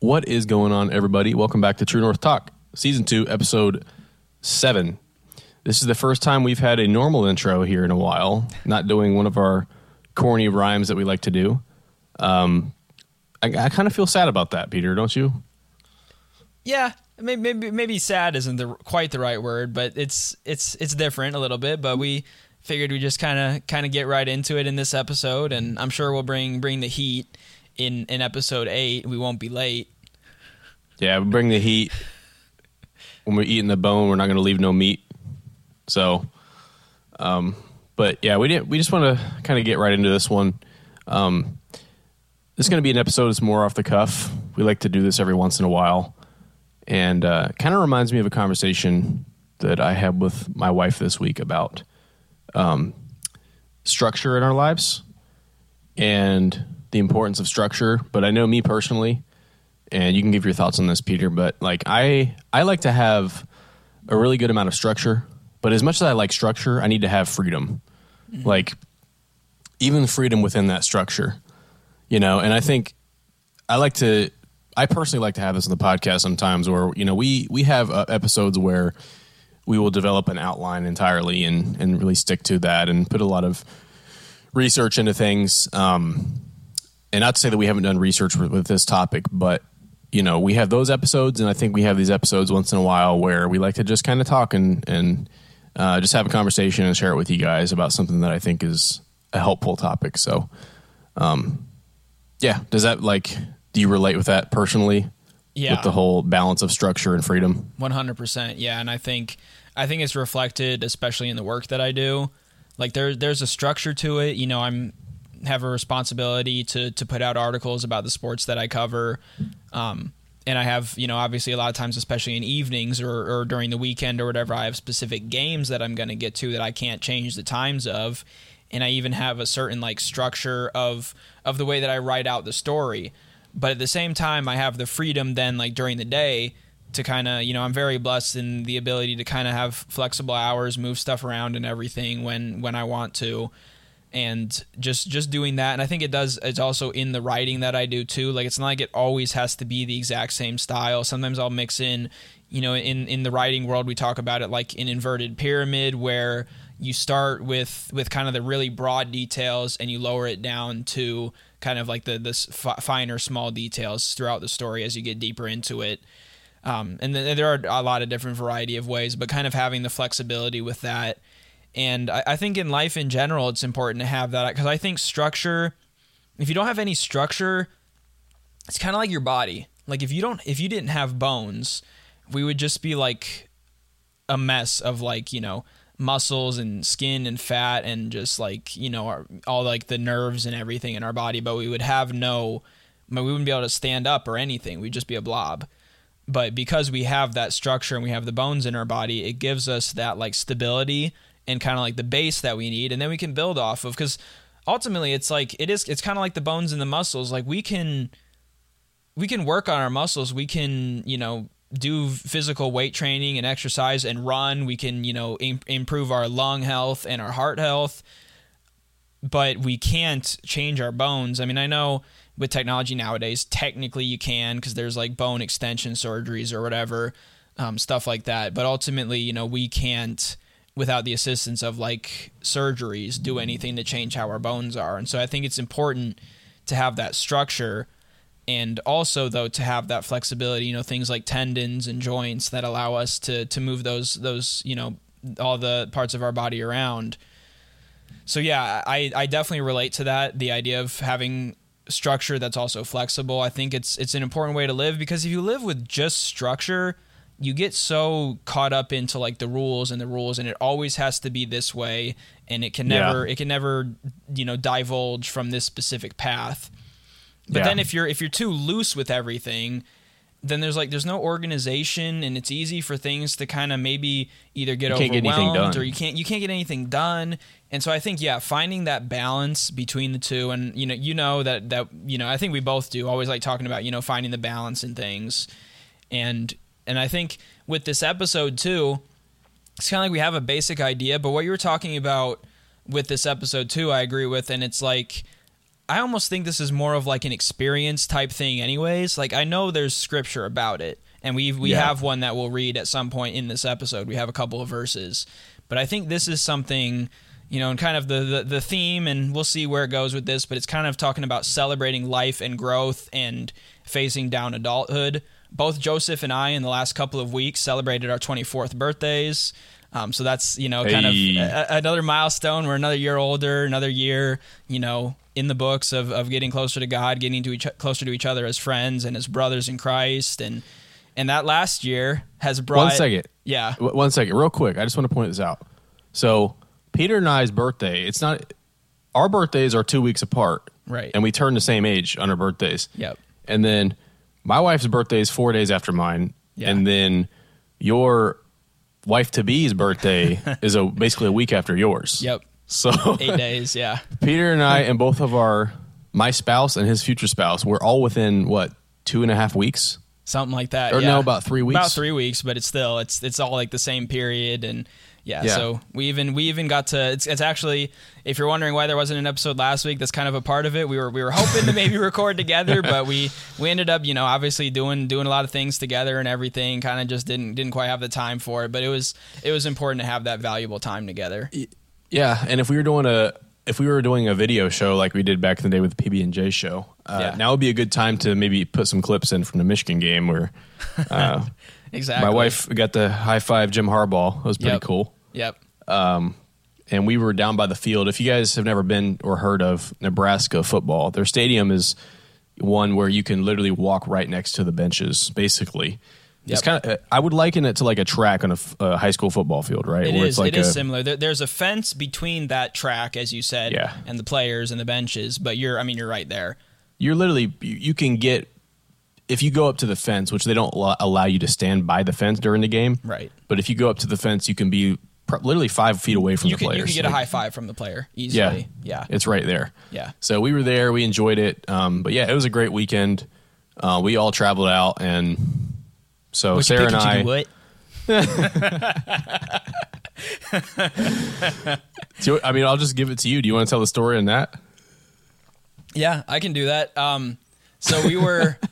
What is going on, everybody? Welcome back to True North Talk, Season 2, Episode 7. This is the first time we've had a normal intro here in a while, not doing one of our corny rhymes that we like to do. Um, I, I kind of feel sad about that, Peter, don't you? Yeah, maybe maybe, maybe sad isn't the quite the right word, but it's it's it's different a little bit. But we figured we just kind of kind of get right into it in this episode, and I'm sure we'll bring bring the heat in in episode eight. We won't be late. Yeah, we bring the heat. When we're eating the bone, we're not going to leave no meat. So, um, but yeah, we didn't. We just want to kind of get right into this one. Um, this is going to be an episode that's more off the cuff. We like to do this every once in a while, and uh, kind of reminds me of a conversation that I had with my wife this week about um, structure in our lives and the importance of structure. But I know me personally, and you can give your thoughts on this, Peter. But like I, I like to have a really good amount of structure. But as much as I like structure, I need to have freedom. Mm-hmm. Like even freedom within that structure, you know. And I think I like to. I personally like to have this on the podcast sometimes, where you know we we have uh, episodes where we will develop an outline entirely and and really stick to that and put a lot of research into things. Um, and not to say that we haven't done research with, with this topic, but you know we have those episodes, and I think we have these episodes once in a while where we like to just kind of talk and and uh, just have a conversation and share it with you guys about something that I think is a helpful topic. So, um, yeah, does that like do you relate with that personally? Yeah, with the whole balance of structure and freedom. One hundred percent. Yeah, and I think I think it's reflected, especially in the work that I do. Like there, there's a structure to it. You know, I'm have a responsibility to to put out articles about the sports that I cover. Um, and I have, you know, obviously a lot of times, especially in evenings or, or during the weekend or whatever, I have specific games that I'm going to get to that I can't change the times of, and I even have a certain like structure of of the way that I write out the story. But at the same time, I have the freedom then, like during the day, to kind of, you know, I'm very blessed in the ability to kind of have flexible hours, move stuff around, and everything when when I want to and just just doing that. And i think it does it's also in the writing that i do too. Like it's not like it always has to be the exact same style. Sometimes i'll mix in you know in in the writing world we talk about it like an inverted pyramid where you start with with kind of the really broad details and you lower it down to kind of like the the finer small details throughout the story as you get deeper into it. Um, and then there are a lot of different variety of ways but kind of having the flexibility with that and I, I think in life in general, it's important to have that because I think structure, if you don't have any structure, it's kind of like your body. Like if you don't, if you didn't have bones, we would just be like a mess of like, you know, muscles and skin and fat and just like, you know, our, all like the nerves and everything in our body, but we would have no, we wouldn't be able to stand up or anything. We'd just be a blob but because we have that structure and we have the bones in our body it gives us that like stability and kind of like the base that we need and then we can build off of because ultimately it's like it is it's kind of like the bones and the muscles like we can we can work on our muscles we can you know do physical weight training and exercise and run we can you know Im- improve our lung health and our heart health but we can't change our bones. I mean i know with technology nowadays technically you can because there's like bone extension surgeries or whatever um, stuff like that but ultimately you know we can't without the assistance of like surgeries do anything to change how our bones are. And so I think it's important to have that structure and also though to have that flexibility, you know, things like tendons and joints that allow us to to move those those, you know, all the parts of our body around. So yeah, I I definitely relate to that, the idea of having structure that's also flexible. I think it's it's an important way to live because if you live with just structure, you get so caught up into like the rules and the rules and it always has to be this way and it can never yeah. it can never you know divulge from this specific path but yeah. then if you're if you're too loose with everything then there's like there's no organization and it's easy for things to kind of maybe either get overwhelmed get or you can't you can't get anything done and so I think yeah finding that balance between the two and you know you know that that you know I think we both do always like talking about you know finding the balance in things and and I think with this episode too, it's kind of like we have a basic idea, but what you were talking about with this episode too, I agree with, and it's like I almost think this is more of like an experience type thing, anyways. Like I know there's scripture about it, and we we Yeah. have one that we'll read at some point in this episode. We have a couple of verses, but I think this is something. You know, and kind of the, the the theme, and we'll see where it goes with this. But it's kind of talking about celebrating life and growth and facing down adulthood. Both Joseph and I, in the last couple of weeks, celebrated our 24th birthdays. Um, so that's you know kind of a- another milestone. We're another year older, another year, you know, in the books of, of getting closer to God, getting to each closer to each other as friends and as brothers in Christ, and and that last year has brought. One second. Yeah. W- One second, real quick. I just want to point this out. So, Peter and I's birthday, it's not, our birthdays are two weeks apart. Right. And we turn the same age on our birthdays. Yep. And then my wife's birthday is four days after mine. Yeah. And then your wife to be's birthday is a basically a week after yours. Yep. So, Eight days. Yeah. Peter and I and both of our, my spouse and his future spouse, we're all within what, two and a half weeks? Something like that. Or yeah. no, about three weeks? About three weeks, but it's still it's it's all like the same period and. Yeah, Yeah. so we even we even got to it's, it's actually if you're wondering why there wasn't an episode last week that's kind of a part of it we were we were hoping to maybe record together but we we ended up you know obviously doing doing a lot of things together and everything kind of just didn't didn't quite have the time for it but it was it was important to have that valuable time together Yeah, and if we were doing a if we were doing a video show like we did back in the day with the PB and J show, uh, Yeah. now would be a good time to maybe put some clips in from the Michigan game where uh, exactly my wife got the high five Jim Harbaugh. It was pretty Yep. cool. Yep um, And we were down by the field. If you guys have never been or heard of Nebraska football, their stadium is one where you can literally walk right next to the benches. Basically, it's kind of. I would liken it to like a track on a high school football field, right? It Where is. it's like it is a- similar. There, there's a fence between that track, as you said, Yeah. and the players and the benches. But you're, I mean, you're right there. you're literally you can get if you go up to the fence, which they don't allow you to stand by the fence during the game. Right. But if you go up to the fence, you can be literally five feet away from You the can, players. you can get a high five from the player easily. Yeah. it's right there. Yeah. So we were there. We enjoyed it. Um, but yeah, it was a great weekend. Uh, we all traveled out, and so you Sarah and I. what? Do you- I mean, I'll just give it to you. Do you want to tell the story on that? Yeah, I can do that. Um, so we were.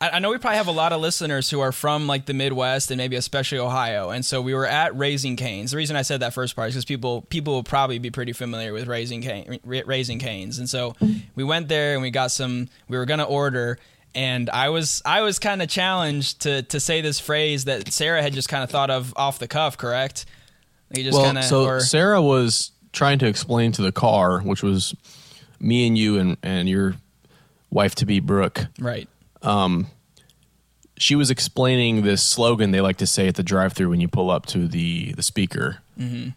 I I know we probably have a lot of listeners who are from like the Midwest and maybe especially Ohio, and so we were at Raising Cane's. The reason I said that first part is because people people will probably be pretty familiar with Raising Cane, Raising Cane's, and so we went there and we got some. We were gonna order, and I was I was kind of challenged to to say this phrase that Sarah had just kind of thought of off the cuff. Correct? You just well, kind of so or, Sarah was trying to explain to the car, which was me and you and, and your wife to be Brooke. right. She was explaining this slogan they like to say at the drive-through when you pull up to the the speaker, mm-hmm.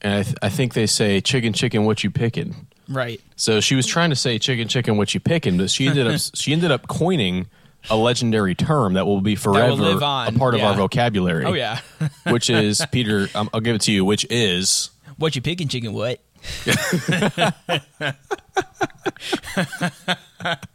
and I, th- I think they say "chicken, chicken, what you picking." Right. So she was trying to say "chicken, chicken, what you picking," but she ended up she ended up coining a legendary term that will be forever live on, a part of our vocabulary. Oh yeah. which is Peter. Um, I'll give it to you. Which is what you picking, chicken? What?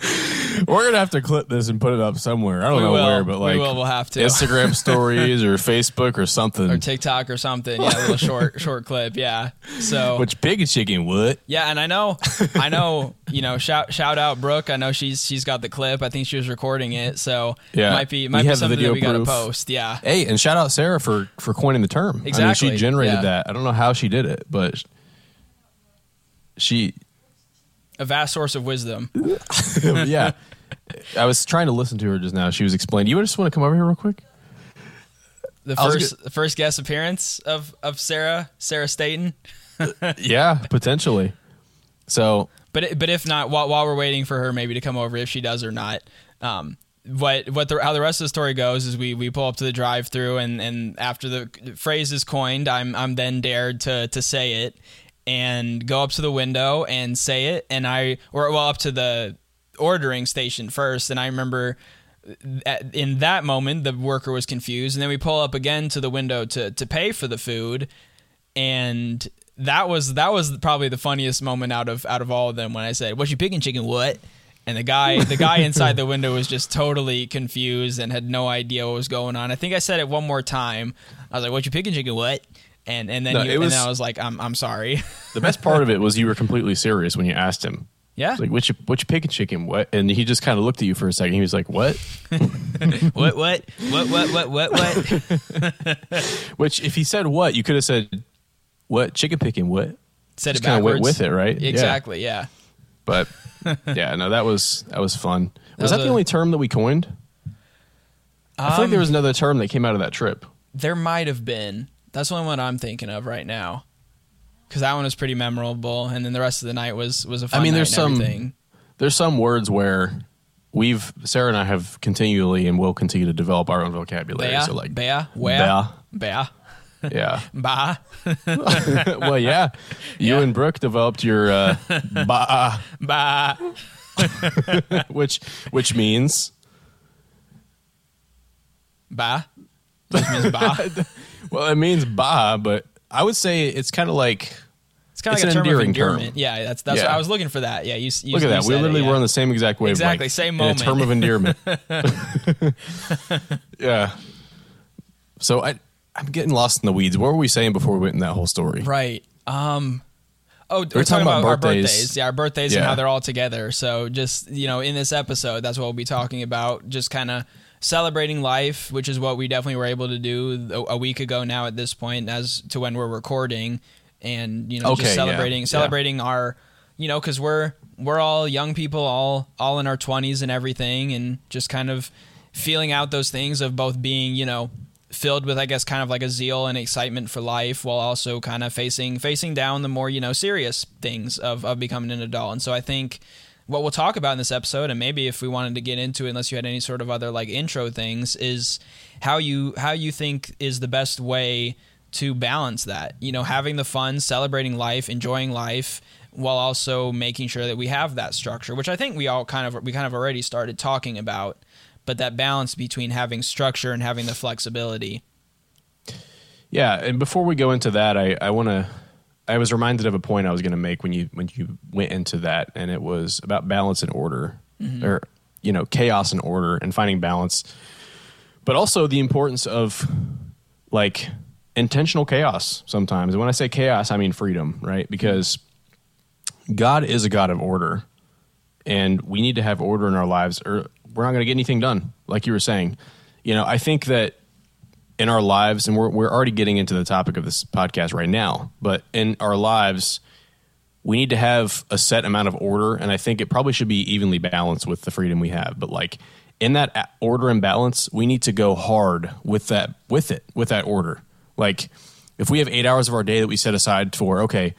we're gonna have to clip this and put it up somewhere. I don't We know will. where, but We like will. We'll have to. Instagram stories or Facebook or something. or TikTok or something. Yeah, a little short short clip. Yeah. So which pig and chicken would? yeah, and I know, I know, you know, shout shout out Brooke. I know she's she's got the clip. I think she was recording it. So Yeah. might be We might be have something that we got to post. Yeah. Hey, and shout out Sarah for for coining the term. I mean, Exactly, she generated yeah. that. I don't know how she did it, but she A vast source of wisdom. yeah. I was trying to listen to her just now. She was explaining. You just want to come over here real quick? The first the first guest appearance of of Sarah Sarah Staten. yeah, potentially. So But but if not, while while we're waiting for her maybe to come over, if she does or not, um, what what the how the rest of the story goes is we we pull up to the drive through and and after the phrase is coined, I'm I'm then dared to to say it and go up to the window and say it, and I or well up to the ordering station first, and I remember. In that moment, the worker was confused, and then we pull up again to the window to to pay for the food, and that was that was probably the funniest moment out of out of all of them when I said, "What you picking, chicken? What?" And the guy the guy inside the window was just totally confused and had no idea what was going on. I think I said it one more time. I was like, "What you picking, chicken? What?" And and then No, you, was- and then I was like, "I'm I'm sorry." the best part of it was you were completely serious when you asked him. Yeah. Like which which pig chicken? What? And he just kind of looked at you for a second. He was like, "What?" what? What? What? What? What? What? What? Which, if he said what, you could have said, "What chicken picking?" What? Said Just it kind of went with it, right? Exactly. Yeah. But yeah, no, that was that was fun. Was was that the a- only term that we coined? I feel like Um, there was another term that came out of that trip. There might have been. That's the only one I'm thinking of right now. Because that one was pretty memorable, and then the rest of the night was was a fun. I mean, there's some- everything. There's some words where we've Sarah and I have continually and will continue to develop our own vocabulary. Bea, so like, bea, where, Bea. bea, yeah. ba, well, yeah. You Yeah. and Brooke developed your uh, ba, ba. which which means Ba. Which means ba. Well, it means ba, but I would say it's kind of like It's kind of like a an term of endearing term. endearment. Yeah, that's that's. Yeah. I was looking for that. Yeah, you. you look at you that. We said it, literally yeah. were on the same exact wavelength. Exactly, same in a moment. term of endearment. yeah. So I I'm getting lost in the weeds. What were we saying before we went in that whole story? Right. Um. Oh, we're, talking talking about about, our birthdays. birthdays. Yeah, our birthdays and how they're all together. So just you know, in this episode, that's what we'll be talking about. Just kind of celebrating life, which is what we definitely were able to do a, a week ago now at this point, as to when we're recording, and you know, Okay, just yeah, celebrating yeah. celebrating our, you know, because we're we're all young people, all all in our twenties and everything, and just kind of feeling out those things of both being, you know, filled with I guess kind of like a zeal and excitement for life while also kind of facing facing down the more, you know, serious things of of becoming an adult. And so I think what we'll talk about in this episode and maybe if we wanted to get into it unless you had any sort of other like intro things is how you how you think is the best way to balance that. You know, having the fun, celebrating life, enjoying life while also making sure that we have that structure, which I think we all kind of we kind of already started talking about, but that balance between having structure and having the flexibility. Yeah, and before we go into that, I, I want to. I was reminded of a point I was going to make when you when you went into that, and it was about balance and order, mm-hmm. or you know, chaos and order, and finding balance, but also the importance of like intentional chaos. Sometimes, and when I say chaos, I mean freedom, right? Because God is a God of order, and we need to have order in our lives, or we're not going to get anything done. Like you were saying, you know, I think that in our lives, and we're we're already getting into the topic of this podcast right now, but in our lives, we need to have a set amount of order, and I think it probably should be evenly balanced with the freedom we have. But like in that order and balance, we need to go hard with that with it with that order. Like if we have eight hours of our day that we set aside for, okay,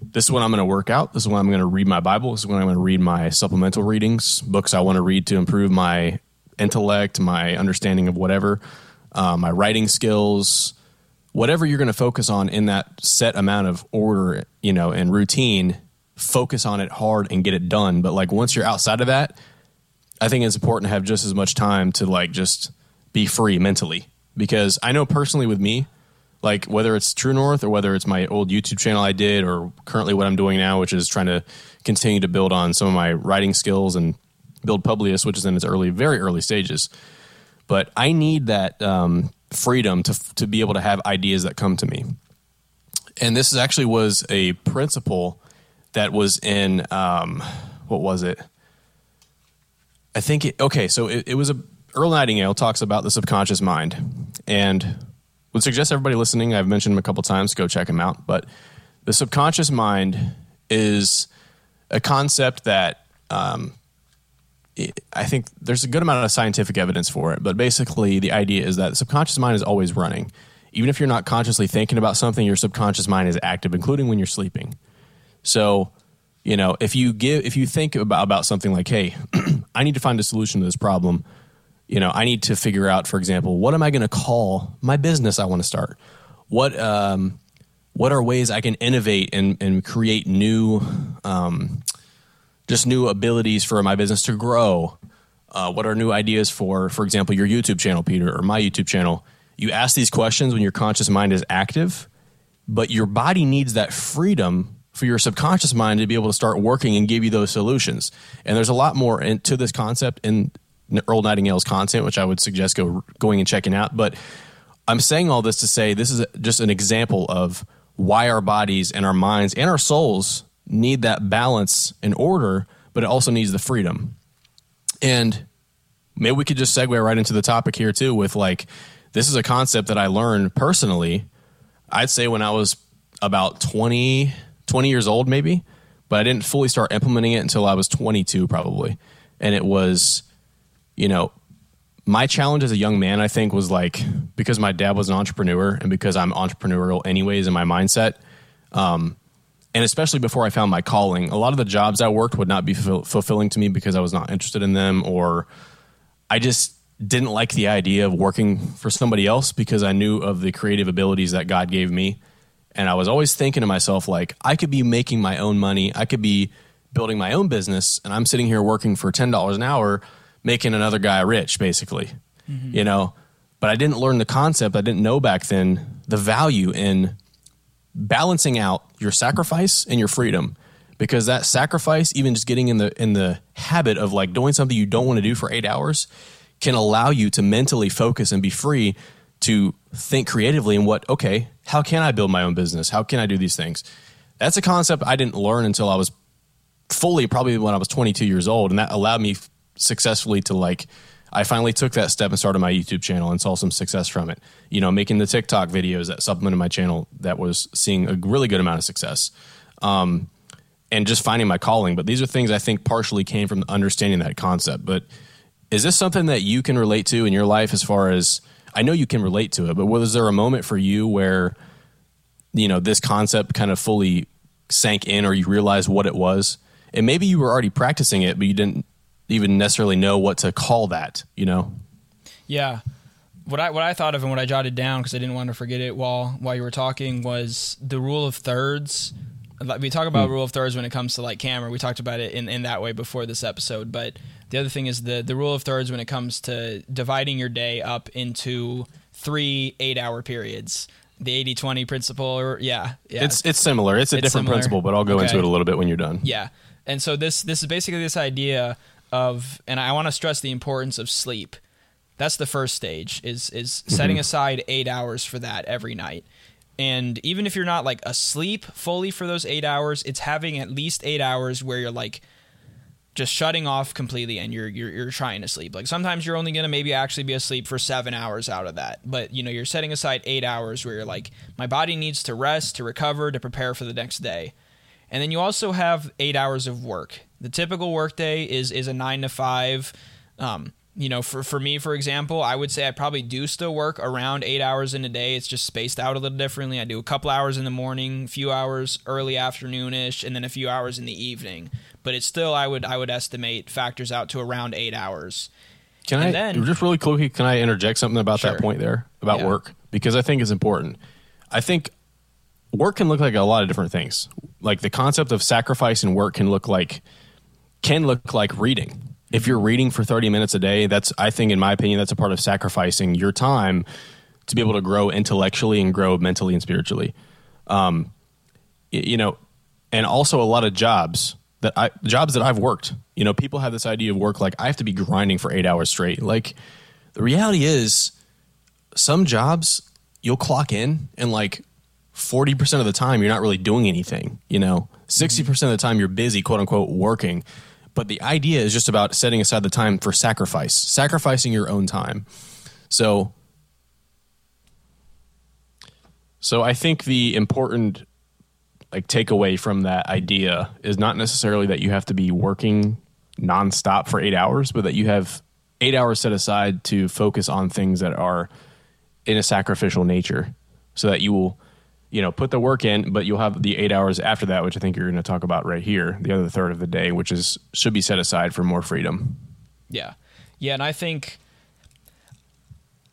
this is when I'm going to work out. This is when I'm going to read my Bible. This is when I'm going to read my supplemental readings, books I want to read to improve my intellect, my understanding of whatever, uh, my writing skills, whatever you're going to focus on in that set amount of order, you know, and routine. Focus on it hard and get it done. But like once you're outside of that, I think it's important to have just as much time to like just be free mentally because I know personally with me, like whether it's True North or whether it's my old YouTube channel I did or currently what I'm doing now, which is trying to continue to build on some of my writing skills and build Publius, which is in its early, very early stages. But I need that um, freedom to to be able to have ideas that come to me. And this actually was a principle that was in um, what was it? I think it, okay, so it, it was a Earl Nightingale talks about the subconscious mind, and would suggest everybody listening. I've mentioned him a couple times. Go check him out. But the subconscious mind is a concept that um, I think there's a good amount of scientific evidence for it. But basically, the idea is that the subconscious mind is always running. Even if you're not consciously thinking about something, your subconscious mind is active, including when you're sleeping. So, you know, if you give, if you think about, about something like, hey, I need to find a solution to this problem, you know, I need to figure out, for example, what am I going to call my business I want to start? What, um, what are ways I can innovate and, and create new, um, just new abilities for my business to grow? Uh, what are new ideas for, for example, your YouTube channel, Peter, or my YouTube channel? You ask these questions when your conscious mind is active, but your body needs that freedom for your subconscious mind to be able to start working and give you those solutions. And there's a lot more into this concept in Earl Nightingale's content, which I would suggest go going and checking out. But I'm saying all this to say this is just an example of why our bodies and our minds and our souls need that balance and order, but it also needs the freedom. And maybe we could just segue right into the topic here too with like this is a concept that I learned personally. I'd say when I was about 20, 20 years old, maybe, but I didn't fully start implementing it until I was 22, probably. And it was, you know, my challenge as a young man, I think, was like because my dad was an entrepreneur and because I'm entrepreneurial anyways in my mindset. Um, and especially before I found my calling, a lot of the jobs I worked would not be fulfilling to me because I was not interested in them or I just didn't like the idea of working for somebody else because I knew of the creative abilities that God gave me. And I was always thinking to myself, like, I could be making my own money. I could be building my own business. And I'm sitting here working for $10 an hour, making another guy rich, basically, mm-hmm. you know? But I didn't learn the concept. I didn't know back then the value in balancing out your sacrifice and your freedom. Because that sacrifice even just getting in the in the habit of like doing something you don't want to do for 8 hours can allow you to mentally focus and be free to think creatively and what okay how can i build my own business? How can i do these things? That's a concept i didn't learn until i was fully probably when i was 22 years old and that allowed me successfully to like i finally took that step and started my youtube channel and saw some success from it. You know making the tiktok videos that supplemented my channel that was seeing a really good amount of success. Um, and just finding my calling. But these are things i think partially came from understanding that concept. But is this something that you can relate to in your life as far as I know you can relate to it, but was there a moment for you where you know this concept kind of fully sank in or you realized what it was? And maybe you were already practicing it, but you didn't even necessarily know what to call that, you know? Yeah. What I what I thought of and what I jotted down because I didn't want to forget it while while you were talking was the rule of thirds. We talk about hmm. rule of thirds when it comes to like camera. We talked about it in, in that way before this episode, but the other thing is the the rule of thirds when it comes to dividing your day up into three eight hour periods. The 80-20 principle, or yeah, yeah, it's it's similar. It's a it's different similar. principle, but I'll go okay. into it a little bit when you're done. Yeah, and so this this is basically this idea of, and I want to stress the importance of sleep. That's the first stage is is mm-hmm. setting aside eight hours for that every night. And even if you're not like asleep fully for those eight hours, it's having at least eight hours where you're like just shutting off completely and you're you're you're trying to sleep. Like sometimes you're only going to maybe actually be asleep for 7 hours out of that. But you know, you're setting aside 8 hours where you're like my body needs to rest, to recover, to prepare for the next day. And then you also have 8 hours of work. The typical workday is is a 9 to 5 um, you know, for, for me, for example, I would say I probably do still work around eight hours in a day. It's just spaced out a little differently. I do a couple hours in the morning, a few hours early afternoonish, and then a few hours in the evening. But it's still, I would I would estimate factors out to around eight hours. Can and I then, just really quickly? Can I interject something about sure. that point there about yeah. work because I think it's important. I think work can look like a lot of different things. Like the concept of sacrifice and work can look like can look like reading if you're reading for 30 minutes a day, that's, I think, in my opinion, that's a part of sacrificing your time to be able to grow intellectually and grow mentally and spiritually. Um, you know, and also a lot of jobs that I, jobs that I've worked, you know, people have this idea of work like I have to be grinding for eight hours straight. Like the reality is, some jobs you'll clock in and like 40% of the time you're not really doing anything, you know, 60% of the time you're busy, quote unquote, working. But the idea is just about setting aside the time for sacrifice, sacrificing your own time. So, so I think the important like takeaway from that idea is not necessarily that you have to be working nonstop for eight hours, but that you have eight hours set aside to focus on things that are in a sacrificial nature, so that you will you know, put the work in, but you'll have the eight hours after that, which I think you're going to talk about right here, the other third of the day, which is should be set aside for more freedom. Yeah, yeah, and I think,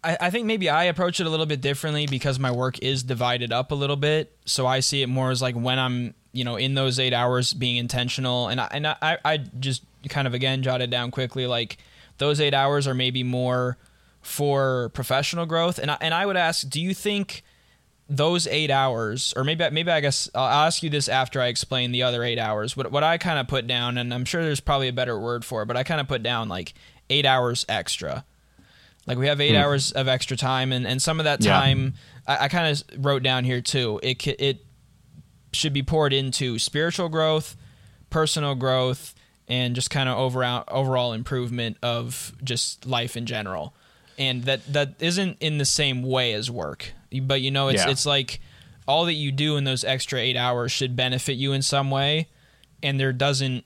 I, I think maybe I approach it a little bit differently because my work is divided up a little bit, so I see it more as like when I'm, you know, in those eight hours being intentional, and I, and I, I just kind of again jotted down quickly like those eight hours are maybe more for professional growth, and I, and I would ask, do you think those eight hours, or maybe maybe I guess I'll ask you this after I explain the other eight hours. What what I kind of put down, and I'm sure there's probably a better word for it, but I kind of put down like eight hours extra. Like we have eight hmm. hours of extra time, and, and some of that time yeah. I, I kind of wrote down here too. It it should be poured into spiritual growth, personal growth, and just kind of overall overall improvement of just life in general. And that that isn't in the same way as work. But you know it's Yeah. it's like all that you do in those extra 8 hours should benefit you in some way and there doesn't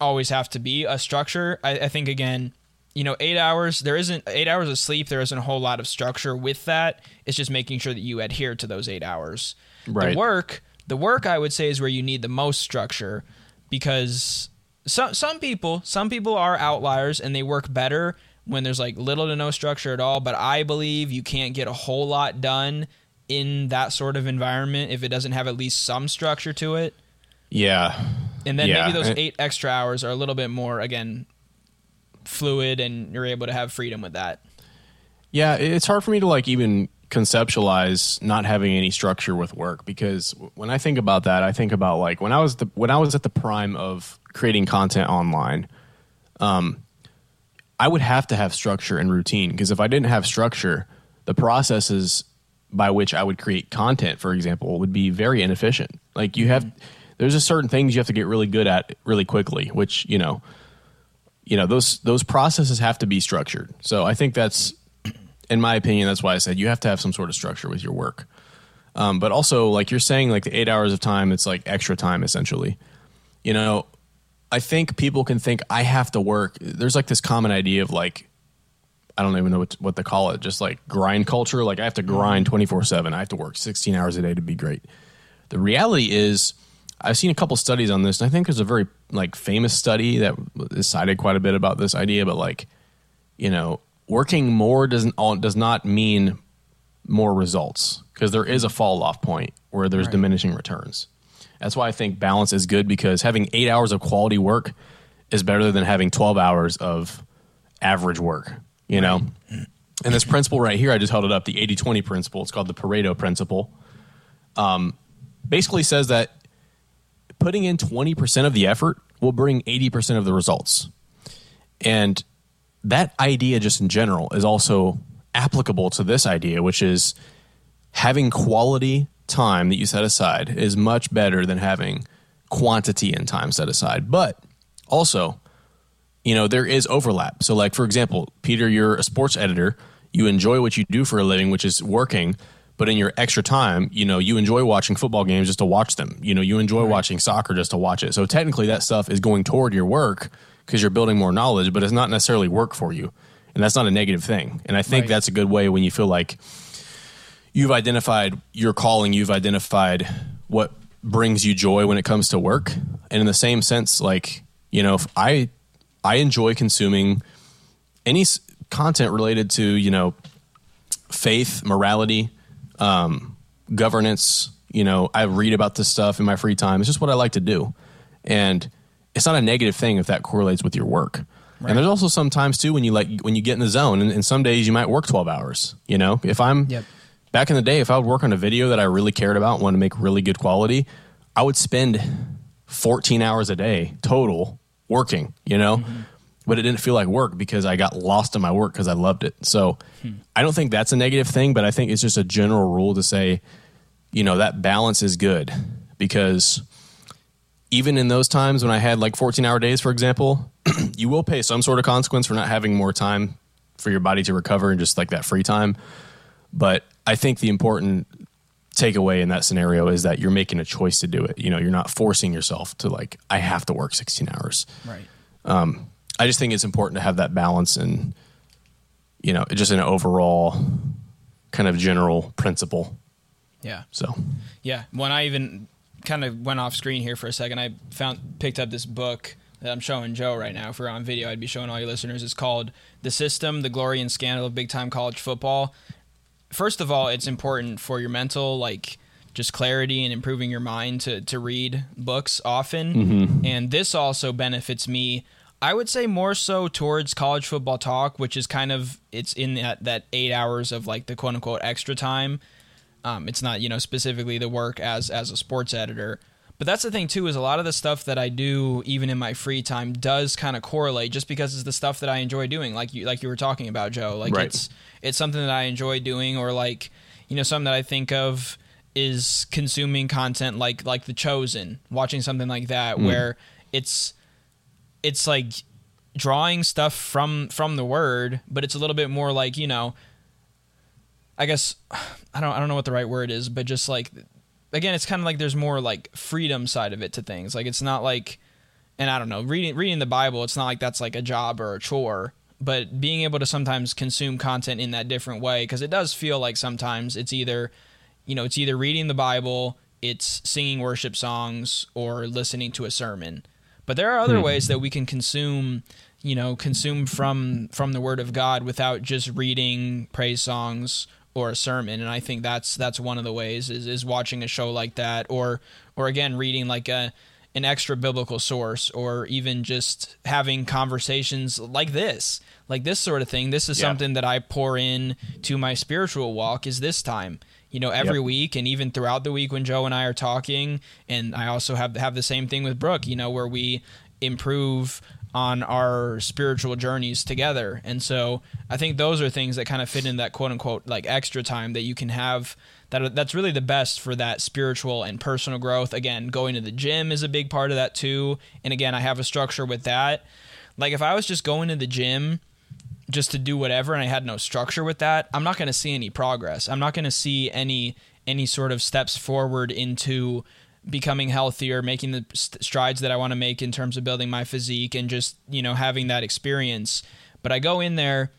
always have to be a structure. I, I think again, you know, eight hours. There isn't eight hours of sleep. There isn't a whole lot of structure with that. It's just making sure that you adhere to those eight hours. Right. The work, the work, I would say, is where you need the most structure because some some people, some people are outliers and they work better when there's like little to no structure at all. But I believe you can't get a whole lot done in that sort of environment if it doesn't have at least some structure to it. Yeah. And then Yeah, maybe those eight extra hours are a little bit more again fluid and you're able to have freedom with that. Yeah, it's hard for me to like even conceptualize not having any structure with work because when I think about that, I think about like when I was the when I was at the prime of creating content online, um, I would have to have structure and routine because if I didn't have structure, the processes by which I would create content, for example, would be very inefficient. Like you have, there's just certain things you have to get really good at really quickly, which you know, you know those those processes have to be structured. So I think that's, in my opinion, that's why I said you have to have some sort of structure with your work. Um, but also, like you're saying, like the eight hours of time, it's like extra time essentially. You know, I think people can think I have to work. There's like this common idea of like I don't even know what, what to call it, just like grind culture. Like I have to mm-hmm. grind 24 7. I have to work 16 hours a day to be great. The reality is, I've seen a couple studies on this, and I think there's a very like famous study that is cited quite a bit about this idea. But like, you know, working more doesn't all does not mean more results because there is a fall off point where there's Right. diminishing returns. That's why I think balance is good because having eight hours of quality work is better than having 12 hours of average work, you know? And this principle right here, I just held it up the 80 20 principle. It's called the Pareto principle. Um, basically says that putting in 20% of the effort will bring 80% of the results. And that idea, just in general, is also applicable to this idea, which is having quality time that you set aside is much better than having quantity and time set aside. But also, you know, there is overlap. So, like, for example, Peter, you're a sports editor. You enjoy what you do for a living, which is working. But in your extra time, you know, you enjoy watching football games just to watch them. You know, you enjoy watching soccer just to watch it. So, technically, that stuff is going toward your work because you're building more knowledge, but it's not necessarily work for you. And that's not a negative thing. And I think Right. that's a good way when you feel like you've identified your calling, you've identified what brings you joy when it comes to work. And in the same sense, like, you know, if I I enjoy consuming any s- content related to, you know, faith, morality, um, governance, you know, I read about this stuff in my free time. It's just what I like to do. And it's not a negative thing if that correlates with your work. And there's also some times too when you like when you get in the zone and, and some days you might work 12 hours, you know, if I'm Yep. Back in the day, if I would work on a video that I really cared about, and wanted to make really good quality, I would spend 14 hours a day total working, you know? Mm-hmm. But it didn't feel like work because I got lost in my work because I loved it. So hmm. I don't think that's a negative thing, but I think it's just a general rule to say, you know, that balance is good because even in those times when I had like 14 hour days, for example, you will pay some sort of consequence for not having more time for your body to recover and just like that free time. But I think the important takeaway in that scenario is that you're making a choice to do it. You know, you're not forcing yourself to like, I have to work 16 hours. Right. Um, I just think it's important to have that balance and, you know, just an overall kind of general principle. Yeah. So, Yeah. When I even kind of went off screen here for a second, I found picked up this book that I'm showing Joe right now. If we're on video, I'd be showing all your listeners. It's called "The System: The Glory and Scandal of Big Time College Football." First of all, it's important for your mental like just clarity and improving your mind to to read books often. And this also benefits me. I would say more so towards college football talk, which is kind of it's in that that eight hours of like the quote unquote extra time. Um, it's not you know specifically the work as as a sports editor, but that's the thing too is a lot of the stuff that I do even in my free time does kind of correlate just because it's the stuff that I enjoy doing. Like you like you were talking about Joe. Like Right. it's it's something that I enjoy doing, or like you know something that I think of is consuming content like like The Chosen, watching something like that hmm. where it's it's like drawing stuff from from the word, but it's a little bit more like you know. I guess I don't I don't know what the right word is, but just like again, it's kind of like there's more like freedom side of it to things. Like it's not like, and I don't know, reading reading the Bible, it's not like that's like a job or a chore. But being able to sometimes consume content in that different way, because it does feel like sometimes it's either, you know, it's either reading the Bible, it's singing worship songs, or listening to a sermon. But there are other hmm. ways that we can consume, you know, consume from from the Word of God without just reading praise songs or a sermon and i think that's that's one of the ways is is watching a show like that or or again reading like a an extra biblical source or even just having conversations like this like this sort of thing this is yeah. something that i pour in to my spiritual walk is this time you know every yep. week and even throughout the week when joe and i are talking and i also have have the same thing with brooke you know where we improve on our spiritual journeys together. And so I think those are things that kind of fit in that quote unquote like extra time that you can have that that's really the best for that spiritual and personal growth. Again, going to the gym is a big part of that too. And again, I have a structure with that. Like if I was just going to the gym just to do whatever and I had no structure with that, I'm not going to see any progress. I'm not going to see any any sort of steps forward into becoming healthier, making the strides that I want to make in terms of building my physique and just, you know, having that experience. But I go in there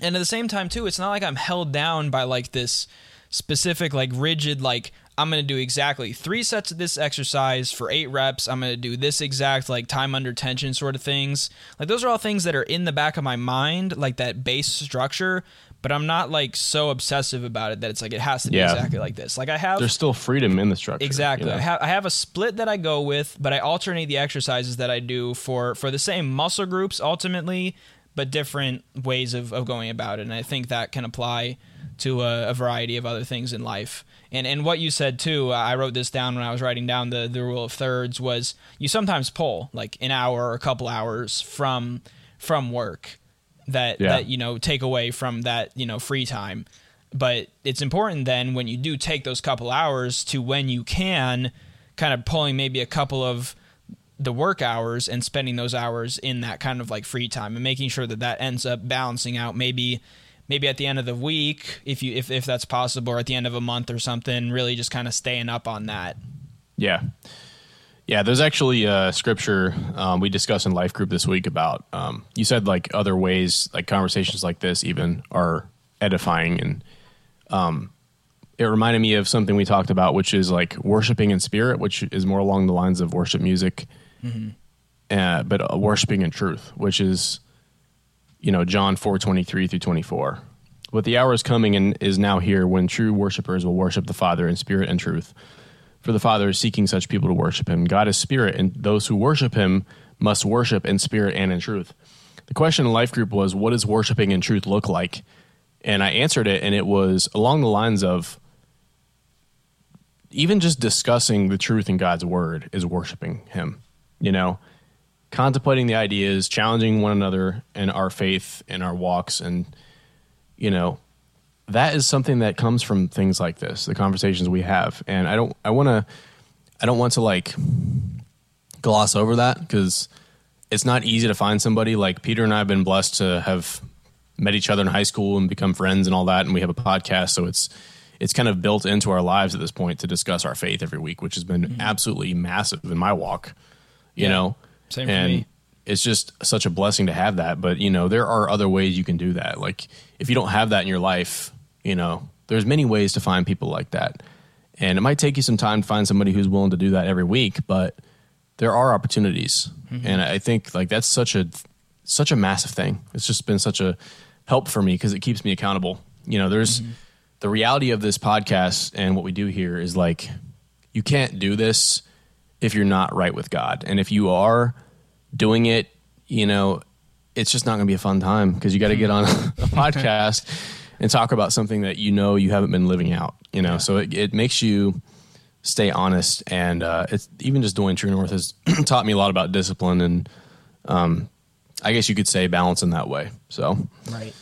and at the same time too, it's not like I'm held down by like this specific like rigid like I'm going to do exactly 3 sets of this exercise for 8 reps. I'm going to do this exact like time under tension sort of things. Like those are all things that are in the back of my mind, like that base structure, but I'm not like so obsessive about it that it's like it has to be yeah. exactly like this. Like I have There's still freedom in the structure. Exactly. You know? I have I have a split that I go with, but I alternate the exercises that I do for for the same muscle groups ultimately, but different ways of, of going about it. And I think that can apply to a, a variety of other things in life. And and what you said too, I wrote this down when I was writing down the the rule of thirds was you sometimes pull like an hour or a couple hours from from work that yeah. that you know take away from that you know free time. But it's important then when you do take those couple hours to when you can kind of pulling maybe a couple of the work hours and spending those hours in that kind of like free time and making sure that that ends up balancing out. Maybe maybe at the end of the week if you if, if that's possible or at the end of a month or something really just kind of staying up on that. Yeah yeah, there's actually a scripture um, we discussed in life group this week about um, you said like other ways, like conversations like this, even are edifying, and um, it reminded me of something we talked about, which is like worshiping in spirit, which is more along the lines of worship music, mm-hmm. uh, but uh, worshiping in truth, which is you know John four twenty three through twenty four. But the hour is coming and is now here when true worshipers will worship the Father in spirit and truth for the Father is seeking such people to worship him. God is spirit, and those who worship him must worship in spirit and in truth. The question in Life Group was, What does worshiping in truth look like? And I answered it, and it was along the lines of even just discussing the truth in God's word is worshiping him. You know, contemplating the ideas, challenging one another in our faith and our walks, and, you know, that is something that comes from things like this, the conversations we have. And I don't, I want to, I don't want to like gloss over that because it's not easy to find somebody like Peter and I have been blessed to have met each other in high school and become friends and all that. And we have a podcast. So it's, it's kind of built into our lives at this point to discuss our faith every week, which has been mm-hmm. absolutely massive in my walk, you yeah, know? Same and, for me it's just such a blessing to have that. But you know, there are other ways you can do that. Like if you don't have that in your life, you know, there's many ways to find people like that. And it might take you some time to find somebody who's willing to do that every week, but there are opportunities. Mm-hmm. And I think like that's such a such a massive thing. It's just been such a help for me because it keeps me accountable. You know, there's mm-hmm. the reality of this podcast and what we do here is like you can't do this if you're not right with God. And if you are, doing it, you know, it's just not going to be a fun time because you got to get on a podcast and talk about something that you know you haven't been living out. You know, yeah. so it, it makes you stay honest, and uh, it's even just doing True North has taught me a lot about discipline and, um, I guess you could say balance in that way. So right.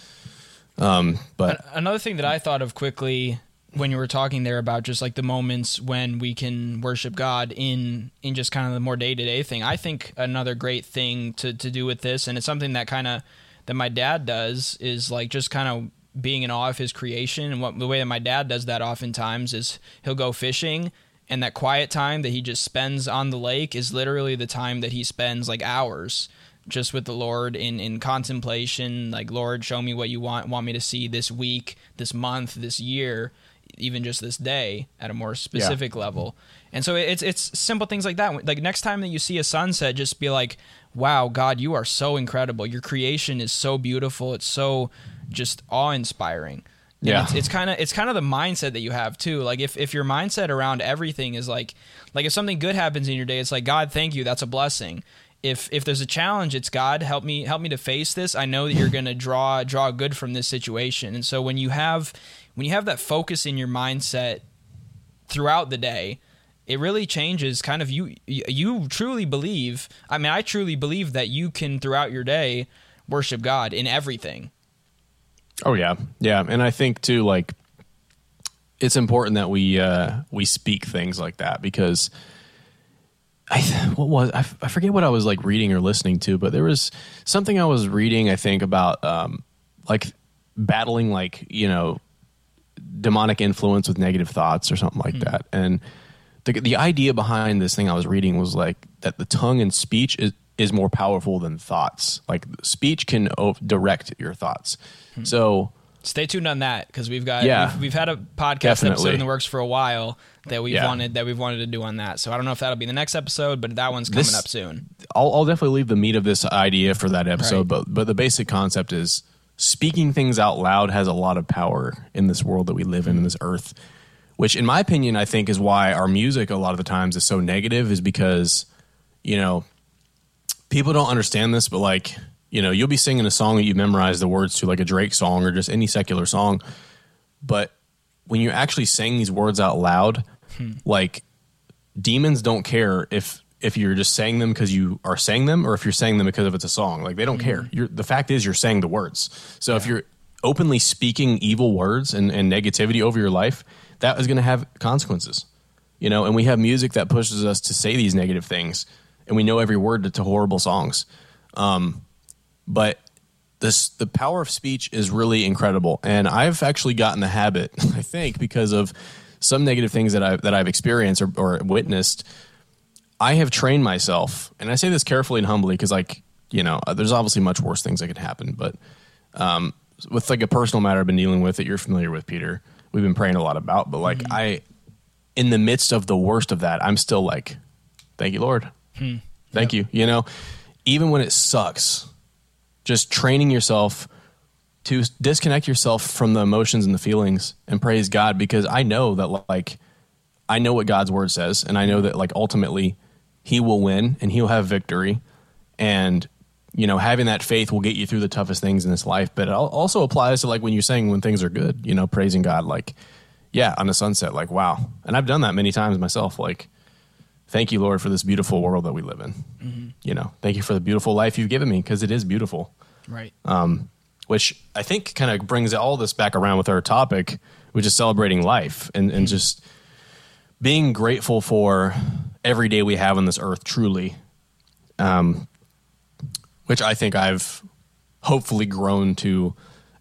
Um, but another thing that I thought of quickly when you were talking there about just like the moments when we can worship God in in just kind of the more day to day thing. I think another great thing to to do with this, and it's something that kind of that my dad does, is like just kind of being in awe of his creation. And what the way that my dad does that oftentimes is he'll go fishing. And that quiet time that he just spends on the lake is literally the time that he spends like hours just with the Lord in in contemplation. Like Lord, show me what you want want me to see this week, this month, this year even just this day at a more specific yeah. level. And so it's it's simple things like that. Like next time that you see a sunset, just be like, "Wow, God, you are so incredible. Your creation is so beautiful. It's so just awe-inspiring." yeah, it's, it's kind of it's kind of the mindset that you have too. Like if if your mindset around everything is like like if something good happens in your day, it's like God, thank you, that's a blessing if if there's a challenge it's god help me help me to face this i know that you're going to draw draw good from this situation and so when you have when you have that focus in your mindset throughout the day, it really changes kind of you you truly believe i mean i truly believe that you can throughout your day worship god in everything. Oh yeah. Yeah. And i think too like it's important that we uh we speak things like that because i what was I, forget what i was like reading or listening to but there was something i was reading i think about um like battling like you know demonic influence with negative thoughts or something like mm that. And the the idea behind this thing I was reading was like that the tongue and speech is is more powerful than thoughts. Like speech can direct your thoughts. mm So stay tuned on that because we've got yeah, we've, we've, had a podcast definitely. episode in the works for a while that we've yeah. wanted that we've wanted to do on that. So I don't know if that'll be the next episode, but that one's coming this, up soon. I'll, I'll, definitely leave the meat of this idea for that episode, right. but but the basic concept is speaking things out loud has a lot of power in this world that we live in, in this earth. Which, in my opinion, I think is why our music a lot of the times is so negative, is because, you know, people don't understand this, but like, you know, you'll be singing a song that you memorize the words to, like a Drake song or just any secular song. But when you're actually saying these words out loud, hmm. like demons don't care if if you're just saying them because you are saying them or if you're saying them because of it's a song. Like they don't mm-hmm. care. You're, the fact is you're saying the words. So yeah. if you're openly speaking evil words and, and negativity over your life, that is going to have consequences. You know, and we have music that pushes us to say these negative things, and we know every word to, to horrible songs. Um, but this the power of speech is really incredible, and I've actually gotten the habit, I think, because of some negative things that I've that I've experienced or, or witnessed I have trained myself, and I say this carefully and humbly because, like, you know, uh, there's obviously much worse things that could happen. But um, with like a personal matter I've been dealing with that you're familiar with, Peter, we've been praying a lot about. But like, mm-hmm. I, in the midst of the worst of that, I'm still like, thank you, Lord. Hmm. Thank yep. you. You know, even when it sucks, just training yourself to disconnect yourself from the emotions and the feelings and praise God because I know that like I know what God's word says and I know that like ultimately he will win and he'll have victory. And, you know, having that faith will get you through the toughest things in this life. But it also applies to like when you're saying when things are good, you know, praising God, like, yeah, on the sunset, like, wow. And I've done that many times myself. Like, thank you, Lord, for this beautiful world that we live in. Mm-hmm. You know, thank you for the beautiful life you've given me because it is beautiful. Right. Um, which I think kind of brings all this back around with our topic, which is celebrating life and, and mm-hmm. just being grateful for every day we have on this earth, truly, um, which I think I've hopefully grown to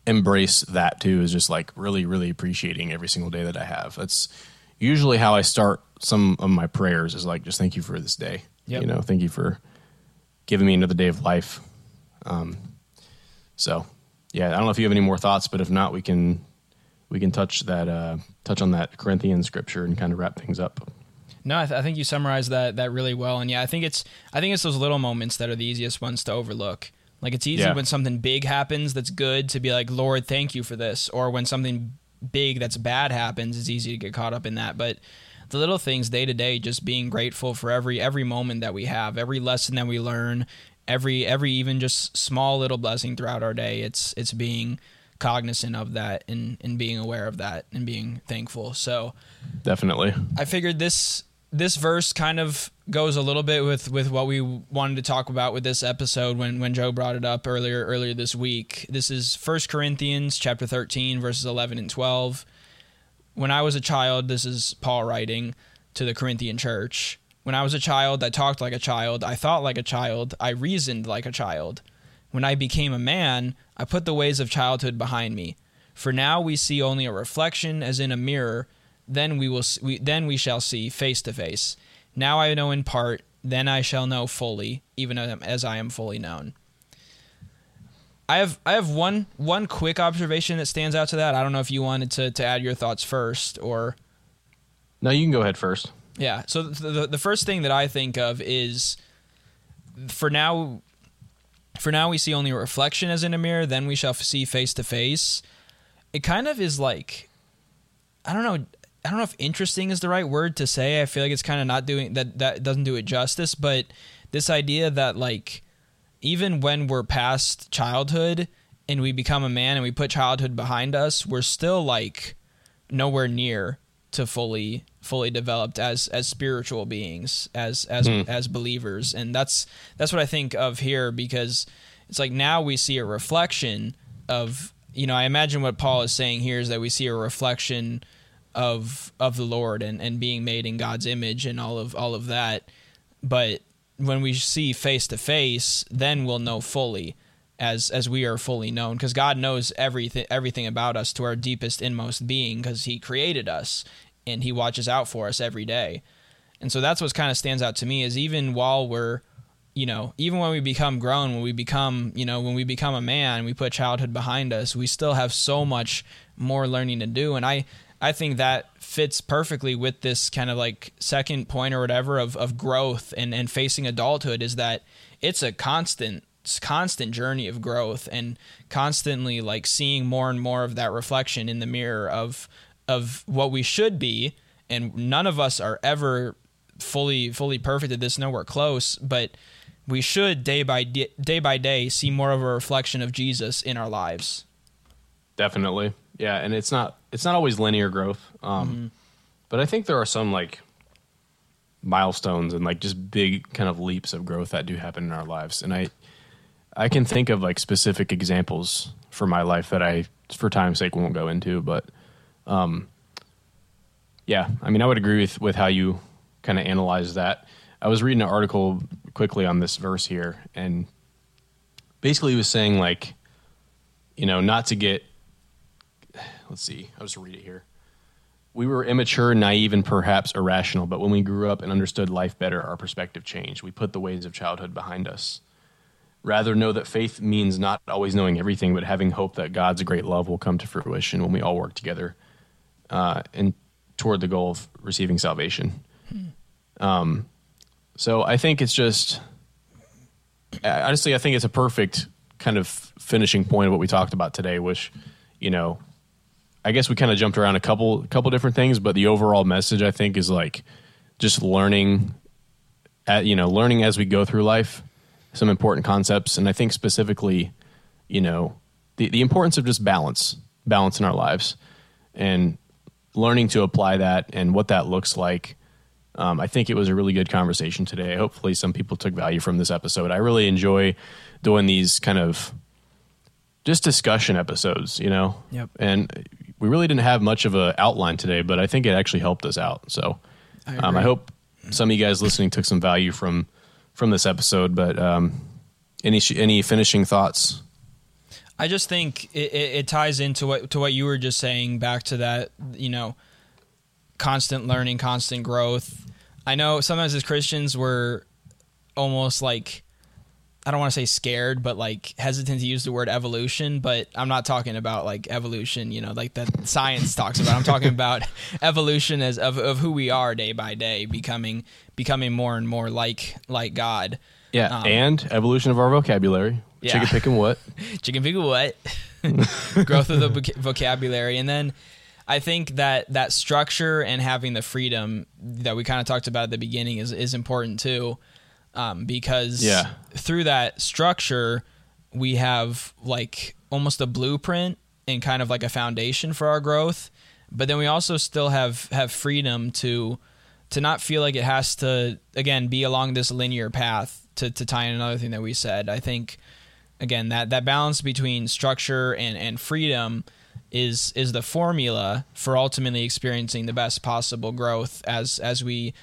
embrace that too, is just like really, really appreciating every single day that I have. That's usually how I start some of my prayers is like, just thank you for this day. Yep. You know, thank you for giving me another day of life. Um, so, yeah, I don't know if you have any more thoughts, but if not, we can we can touch that uh, touch on that Corinthian scripture and kind of wrap things up. No, I, th- I, think you summarized that that really well, and yeah, I think it's I think it's those little moments that are the easiest ones to overlook. Like it's easy yeah. when something big happens that's good to be like, Lord, thank you for this, or when something big that's bad happens, it's easy to get caught up in that. But the little things day to day, just being grateful for every every moment that we have, every lesson that we learn, every every even just small little blessing throughout our day. It's it's being cognizant of that and and being aware of that and being thankful. So definitely, I figured this this verse kind of goes a little bit with with what we wanted to talk about with this episode when when Joe brought it up earlier earlier this week. This is First Corinthians chapter 13 verses 11 and 12 when I was a child, this is Paul writing to the Corinthian church. When I was a child, I talked like a child, I thought like a child, I reasoned like a child. When I became a man, I put the ways of childhood behind me. For now we see only a reflection as in a mirror, then we will we, then we shall see face to face. Now I know in part, then I shall know fully, even as I am fully known. I have I have one one quick observation that stands out to that. I don't know if you wanted to to add your thoughts first or No, you can go ahead first. Yeah. So the the, the first thing that I think of is for now for now we see only a reflection as in a mirror, then we shall see face to face. It kind of is like I don't know I don't know if interesting is the right word to say. I feel like it's kind of not doing that that doesn't do it justice, but this idea that like even when we're past childhood and we become a man and we put childhood behind us, we're still like nowhere near to fully fully developed as as spiritual beings as as mm. as believers and that's that's what I think of here because it's like now we see a reflection of you know I imagine what Paul is saying here is that we see a reflection of of the Lord and and being made in God's image and all of all of that but when we see face to face, then we'll know fully as as we are fully known because God knows everything everything about us to our deepest inmost being because he created us and he watches out for us every day. And so that's what kind of stands out to me is even while we're you know, even when we become grown, when we become, you know, when we become a man, we put childhood behind us, we still have so much more learning to do. And I I think that fits perfectly with this kind of like second point or whatever of, of growth and, and facing adulthood is that it's a constant constant journey of growth and constantly like seeing more and more of that reflection in the mirror of of what we should be and none of us are ever fully fully perfect at this nowhere close but we should day by day, day by day see more of a reflection of Jesus in our lives definitely yeah, and it's not it's not always linear growth. Um, mm-hmm. But I think there are some like milestones and like just big kind of leaps of growth that do happen in our lives. And I I can think of like specific examples for my life that I for time's sake won't go into, but um yeah, I mean I would agree with with how you kind of analyze that. I was reading an article quickly on this verse here and basically was saying like you know, not to get let's see, I'll just read it here. We were immature, naive, and perhaps irrational, but when we grew up and understood life better, our perspective changed. We put the ways of childhood behind us. Rather, know that faith means not always knowing everything, but having hope that God's great love will come to fruition when we all work together uh, and toward the goal of receiving salvation. Hmm. Um, so I think it's just, honestly, I think it's a perfect kind of finishing point of what we talked about today, which, you know, I guess we kind of jumped around a couple couple different things, but the overall message I think is like just learning at you know learning as we go through life some important concepts, and I think specifically, you know, the the importance of just balance, balance in our lives, and learning to apply that and what that looks like. Um, I think it was a really good conversation today. Hopefully, some people took value from this episode. I really enjoy doing these kind of just discussion episodes, you know. Yep. And we really didn't have much of an outline today, but I think it actually helped us out. So I, um, I hope some of you guys listening took some value from from this episode. But um, any any finishing thoughts? I just think it, it, it ties into what to what you were just saying. Back to that, you know, constant learning, constant growth. I know sometimes as Christians we're almost like I don't want to say scared, but like hesitant to use the word evolution. But I'm not talking about like evolution, you know, like that science talks about. I'm talking about evolution as of, of who we are day by day, becoming becoming more and more like like God. Yeah, um, and evolution of our vocabulary. Yeah. Chicken picking what? Chicken picking what? Growth of the vocabulary, and then I think that that structure and having the freedom that we kind of talked about at the beginning is is important too um, because yeah. through that structure we have like almost a blueprint and kind of like a foundation for our growth but then we also still have have freedom to to not feel like it has to again be along this linear path to, to tie in another thing that we said i think again that that balance between structure and and freedom is is the formula for ultimately experiencing the best possible growth as as we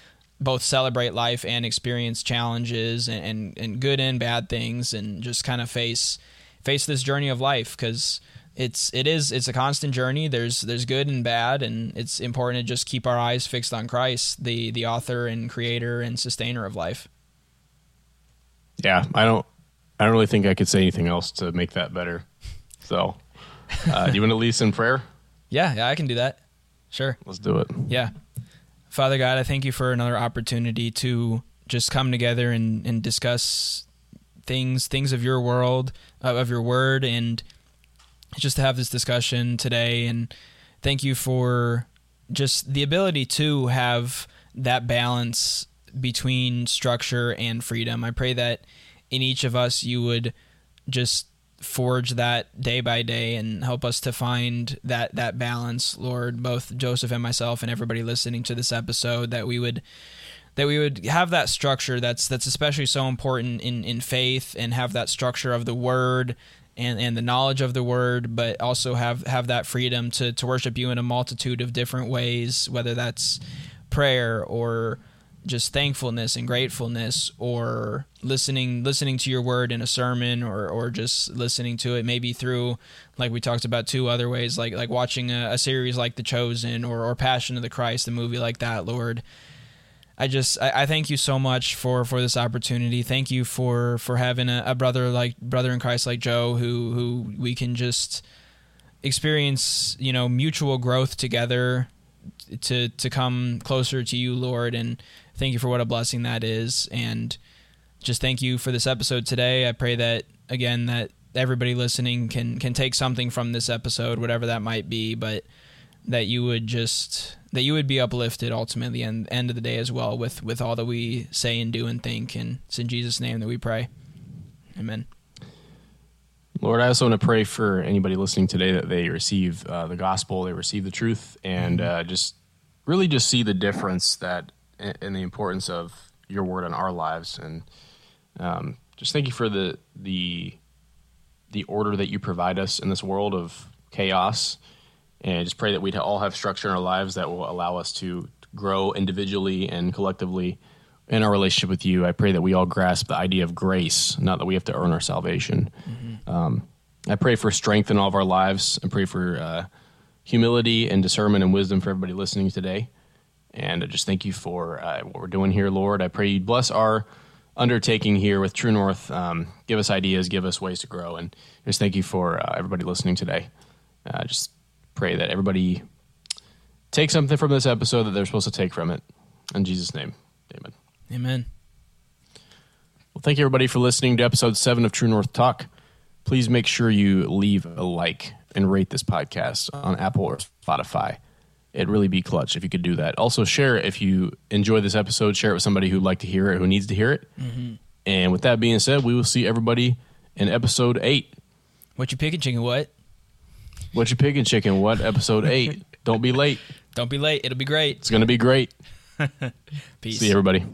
both celebrate life and experience challenges and, and, and good and bad things and just kind of face face this journey of life because it's it is it's a constant journey there's there's good and bad and it's important to just keep our eyes fixed on christ the the author and creator and sustainer of life Yeah, I don't. I don't really think I could say anything else to make that better. So, uh, do you want to lead us in prayer? yeah yeah i can do that sure Let's do it. Yeah. Father God, I thank you for another opportunity to just come together and, and discuss things, things of your world, uh, of your word, and just to have this discussion today. And thank you for just the ability to have that balance between structure and freedom. I pray that in each of us you would just forge that day by day and help us to find that that balance lord both joseph and myself and everybody listening to this episode that we would that we would have that structure that's that's especially so important in in faith and have that structure of the word and and the knowledge of the word but also have have that freedom to to worship you in a multitude of different ways whether that's prayer or just thankfulness and gratefulness or listening listening to your word in a sermon or or just listening to it maybe through like we talked about two other ways like like watching a, a series like the chosen or or passion of the christ a movie like that lord I just I, I thank you so much for for this opportunity. Thank you for for having a, a brother like brother in Christ like Joe who who we can just experience you know mutual growth together to to come closer to you, Lord, and thank you for what a blessing that is. And just thank you for this episode today. I pray that again that everybody listening can can take something from this episode, whatever that might be, but that you would just that you would be uplifted ultimately and end of the day as well with with all that we say and do and think and it's in jesus name that we pray amen Lord, I also want to pray for anybody listening today that they receive uh, the gospel, they receive the truth, and uh, just really just see the difference that and the importance of your word in our lives. And um, just thank you for the the the order that you provide us in this world of chaos. And just pray that we'd all have structure in our lives that will allow us to grow individually and collectively in our relationship with you. I pray that we all grasp the idea of grace, not that we have to earn our salvation. Um, I pray for strength in all of our lives and pray for uh, humility and discernment and wisdom for everybody listening today. And I just thank you for uh, what we're doing here, Lord. I pray you bless our undertaking here with True North. Um, give us ideas, give us ways to grow. And just thank you for uh, everybody listening today. Uh, just pray that everybody take something from this episode that they're supposed to take from it. In Jesus' name, amen. amen Well, thank you everybody for listening to episode seven of True North Talk. Please make sure you leave a like and rate this podcast on Apple or Spotify. It'd really be clutch if you could do that. Also, share it if you enjoy this episode. Share it with somebody who'd like to hear it, who needs to hear it. Mm-hmm. And with that being said, we will see everybody in episode eight. what you picking chicken what What you picking, chicken? What episode eight? Don't be late. don't be late it'll be great It's going to be great. peace See everybody.